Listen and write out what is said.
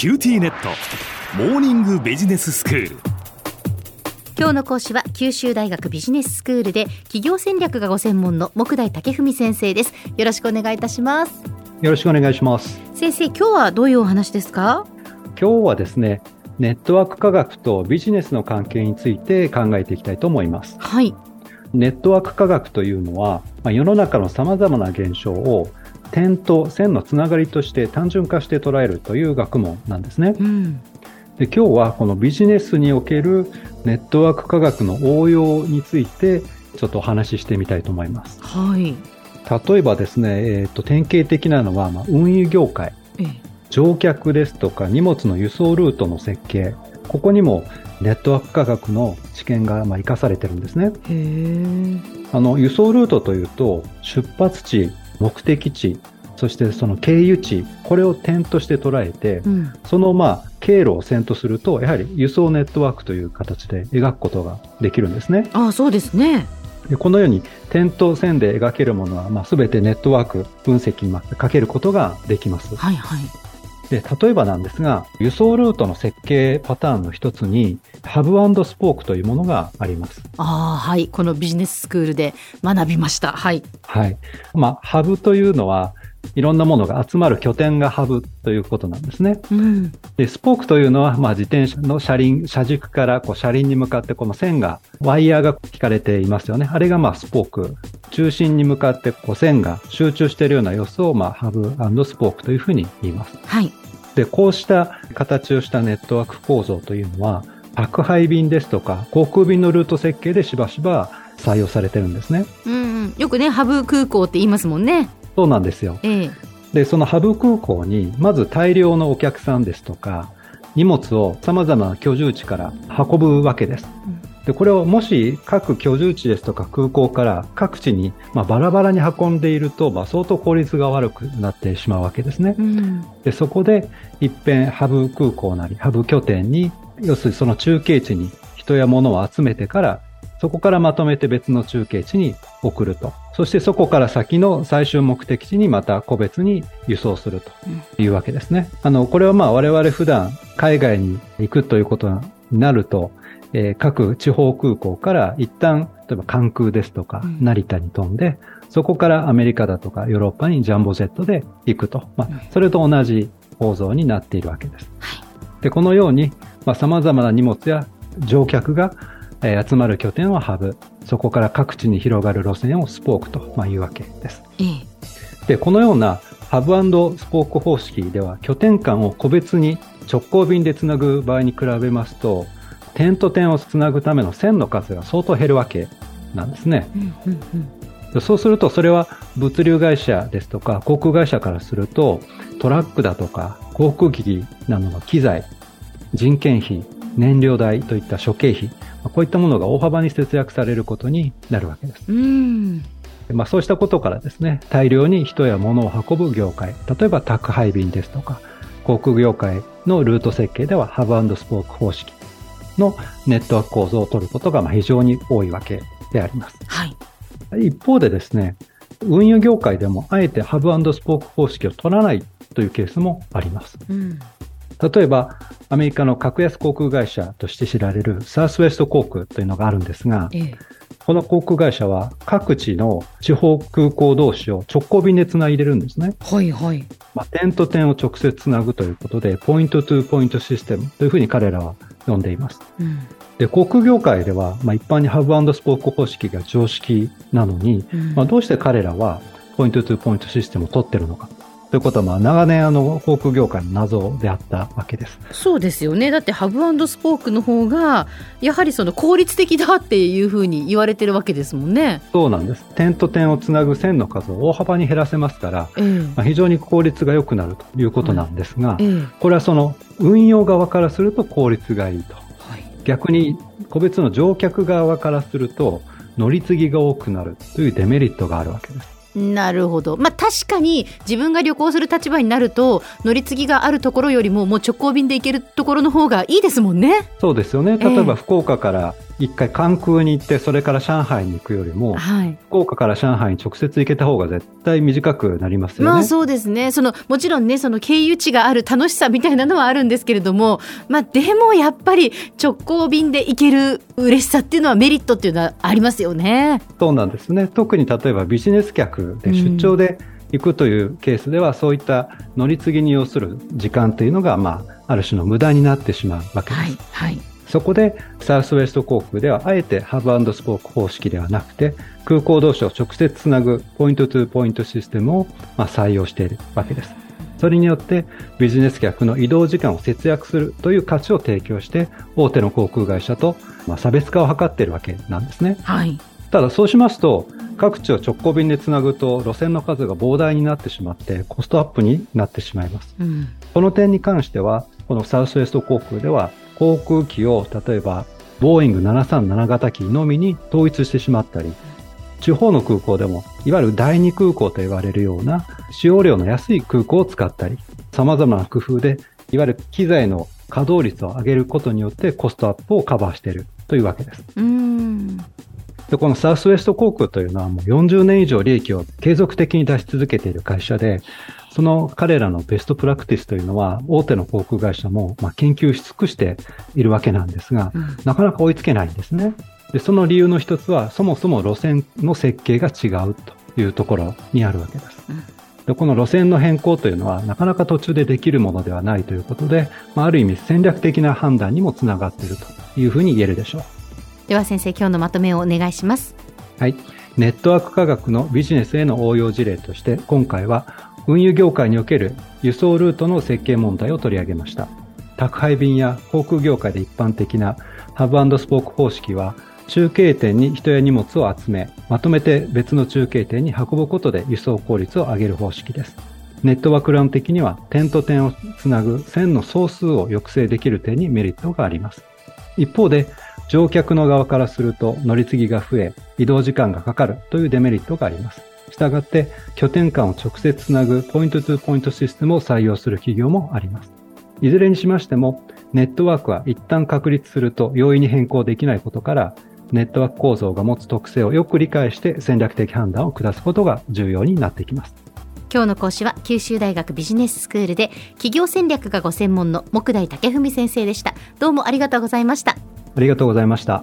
QTnet。モーニングビジネススクール。今日の講師は九州大学ビジネススクールで企業戦略がご専門の目代武史先生です。よろしくお願いいたします。よろしくお願いします。先生今日はどういうお話ですか？今日はですねネットワーク科学とビジネスの関係について考えていきたいと思います。はい。ネットワーク科学というのは、まあ、世の中の様々な現象を点と線のつながりとして単純化して捉えるという学問なんですね。うんで今日はこのビジネスにおけるネットワーク科学の応用についてちょっとお話ししてみたいと思います。はい例えばですね、えー、と典型的なのは、まあ、運輸業界、ええ乗客ですとか荷物の輸送ルートの設計、ここにもネットワーク科学の知見がまあ生かされてるんですね。へえあの、輸送ルートというと、出発地、目的地、そしてその経由地、これを点として捉えて、うんそのまあ、経路を線とすると、やはり輸送ネットワークという形で描くことができるんですね。あそうですねでこのように点と線で描けるものは、まあ、全てネットワーク分析にかけることができます。はいはいで、例えばなんですが、輸送ルートの設計パターンの一つに、ハブスポークというものがあります。ああはいこのビジネススクールで学びましたはいはい。まあ、ハブというのは、いろんなものが集まる拠点がハブということなんですね。うんで、スポークというのは、まあ、自転車の車輪、車軸からこう車輪に向かってこの線が、ワイヤーが引かれていますよね。あれがまあ、スポーク。中心に向かってこう線が集中しているような様子を、まあ、ハブスポークというふうに言います。はいで、こうした形をしたネットワーク構造というのは、宅配便ですとか、航空便のルート設計でしばしば採用されてるんですね。うんうんよくねハブ空港って言いますもんねそうなんですよ。ええで、そのハブ空港に、まず大量のお客さんですとか、荷物を様々な居住地から運ぶわけです。で、これをもし各居住地ですとか空港から各地に、まあ、バラバラに運んでいると、まあ、相当効率が悪くなってしまうわけですね。うんで、そこで一遍ハブ空港なり、ハブ拠点に、要するにその中継地に人や物を集めてから、そこからまとめて別の中継地に送ると。そしてそこから先の最終目的地にまた個別に輸送するというわけですね。あの、これはまあ我々普段海外に行くということになると、えー各地方空港から一旦、例えば関空ですとかうん成田に飛んで、そこからアメリカだとかヨーロッパにジャンボジェットで行くと。まうんあ、それと同じ構造になっているわけです。はいで、このように、まあ、様々な荷物や乗客が、えー集まる拠点をハブ、そこから各地に広がる路線をスポークと、まあ、いうわけです。ええで、このようなハブスポーク方式では、拠点間を個別に直行便でつなぐ場合に比べますと、点と点をつなぐための線の数が相当減るわけなんですね。うんうんうんでそうすると、それは物流会社ですとか航空会社からすると、トラックだとか航空機などの機材、人件費、燃料代といった諸経費、まあこういったものが大幅に節約されることになるわけです。うんでまあ、そうしたことからですね、大量に人や物を運ぶ業界、例えば宅配便ですとか、航空業界のルート設計ではハブスポーク方式のネットワーク構造を取ることがまあ非常に多いわけであります。はい一方でですね、運輸業界でもあえてハブスポーク方式を取らないというケースもあります。うん例えば、アメリカの格安航空会社として知られるサウスウェスト航空というのがあるんですが、ええこの航空会社は各地の地方空港同士を直行便でつないでるんですね。はいはいまあ、点と点を直接つなぐということで、ポイントトゥーポイントシステムというふうに彼らは呼んでいます。うんで、航空業界では、まあ、一般にハブスポーク方式が常識なのに、うんまあ、どうして彼らはポイントトゥポイントシステムを取ってるのか。ということは、まあ、長年あの、航空業界の謎であったわけです。そうですよねだってハブスポークの方がやはりその効率的だっていうふうに言われてるわけですもんね。そうなんです。点と点をつなぐ線の数を大幅に減らせますから、ええまあ、非常に効率が良くなるということなんですが、ええこれはその運用側からすると効率がいいと。はい逆に個別の乗客側からすると乗り継ぎが多くなるというデメリットがあるわけです。なるほど。まあ確かに自分が旅行する立場になると乗り継ぎがあるところよりももう直行便で行けるところの方がいいですもんね。そうですよね。例えば福岡から一回関空に行ってそれから上海に行くよりも、はい。福岡から上海に直接行けた方が絶対短くなりますよね。まあそうですね。その、もちろんね、その経由地がある楽しさみたいなのはあるんですけれども、まあでもやっぱり直行便で行ける嬉しさっていうのはメリットっていうのはありますよね。そうなんですね。特に例えばビジネス客で出張で行くというケースでは、そういった乗り継ぎに要する時間というのが、まあ、ある種の無駄になってしまうわけです。はい。はい。そこで、サウスウェスト航空では、あえてハブスポーク方式ではなくて、空港同士を直接つなぐポイントトゥーポイントシステムを、まあ、採用しているわけです。それによって、ビジネス客の移動時間を節約するという価値を提供して、大手の航空会社と、まあ、差別化を図っているわけなんですね。はい。ただそうしますと、各地を直行便でつなぐと路線の数が膨大になってしまってコストアップになってしまいます。うん。この点に関しては、このサウスウェスト航空では航空機を例えばボーイング737型機のみに統一してしまったり、地方の空港でもいわゆる第二空港と言われるような使用量の安い空港を使ったり、様々な工夫でいわゆる機材の稼働率を上げることによってコストアップをカバーしているというわけです。うん。で、このサウスウェスト航空というのはもう40年以上利益を継続的に出し続けている会社で、その彼らのベストプラクティスというのは大手の航空会社もまあ研究し尽くしているわけなんですが、うんなかなか追いつけないんですね。で、その理由の一つはそもそも路線の設計が違うというところにあるわけです。うんでこの路線の変更というのはなかなか途中でできるものではないということで、まあ、ある意味戦略的な判断にもつながっているというふうに言えるでしょう。では先生、今日のまとめをお願いします。はい。ネットワーク科学のビジネスへの応用事例として、今回は運輸業界における輸送ルートの設計問題を取り上げました。宅配便や航空業界で一般的なハブスポーク方式は、中継点に人や荷物を集め、まとめて別の中継点に運ぶことで輸送効率を上げる方式です。ネットワーク論的には点と点をつなぐ線の総数を抑制できる点にメリットがあります。一方で、乗客の側からすると乗り継ぎが増え、移動時間がかかるというデメリットがあります。したがって、拠点間を直接つなぐポイントトゥポイントシステムを採用する企業もあります。いずれにしましても、ネットワークは一旦確立すると容易に変更できないことから、ネットワーク構造が持つ特性をよく理解して戦略的判断を下すことが重要になってきます。今日の講師は九州大学ビジネススクールで企業戦略がご専門の目代武史先生でした。どうもありがとうございました。ありがとうございました。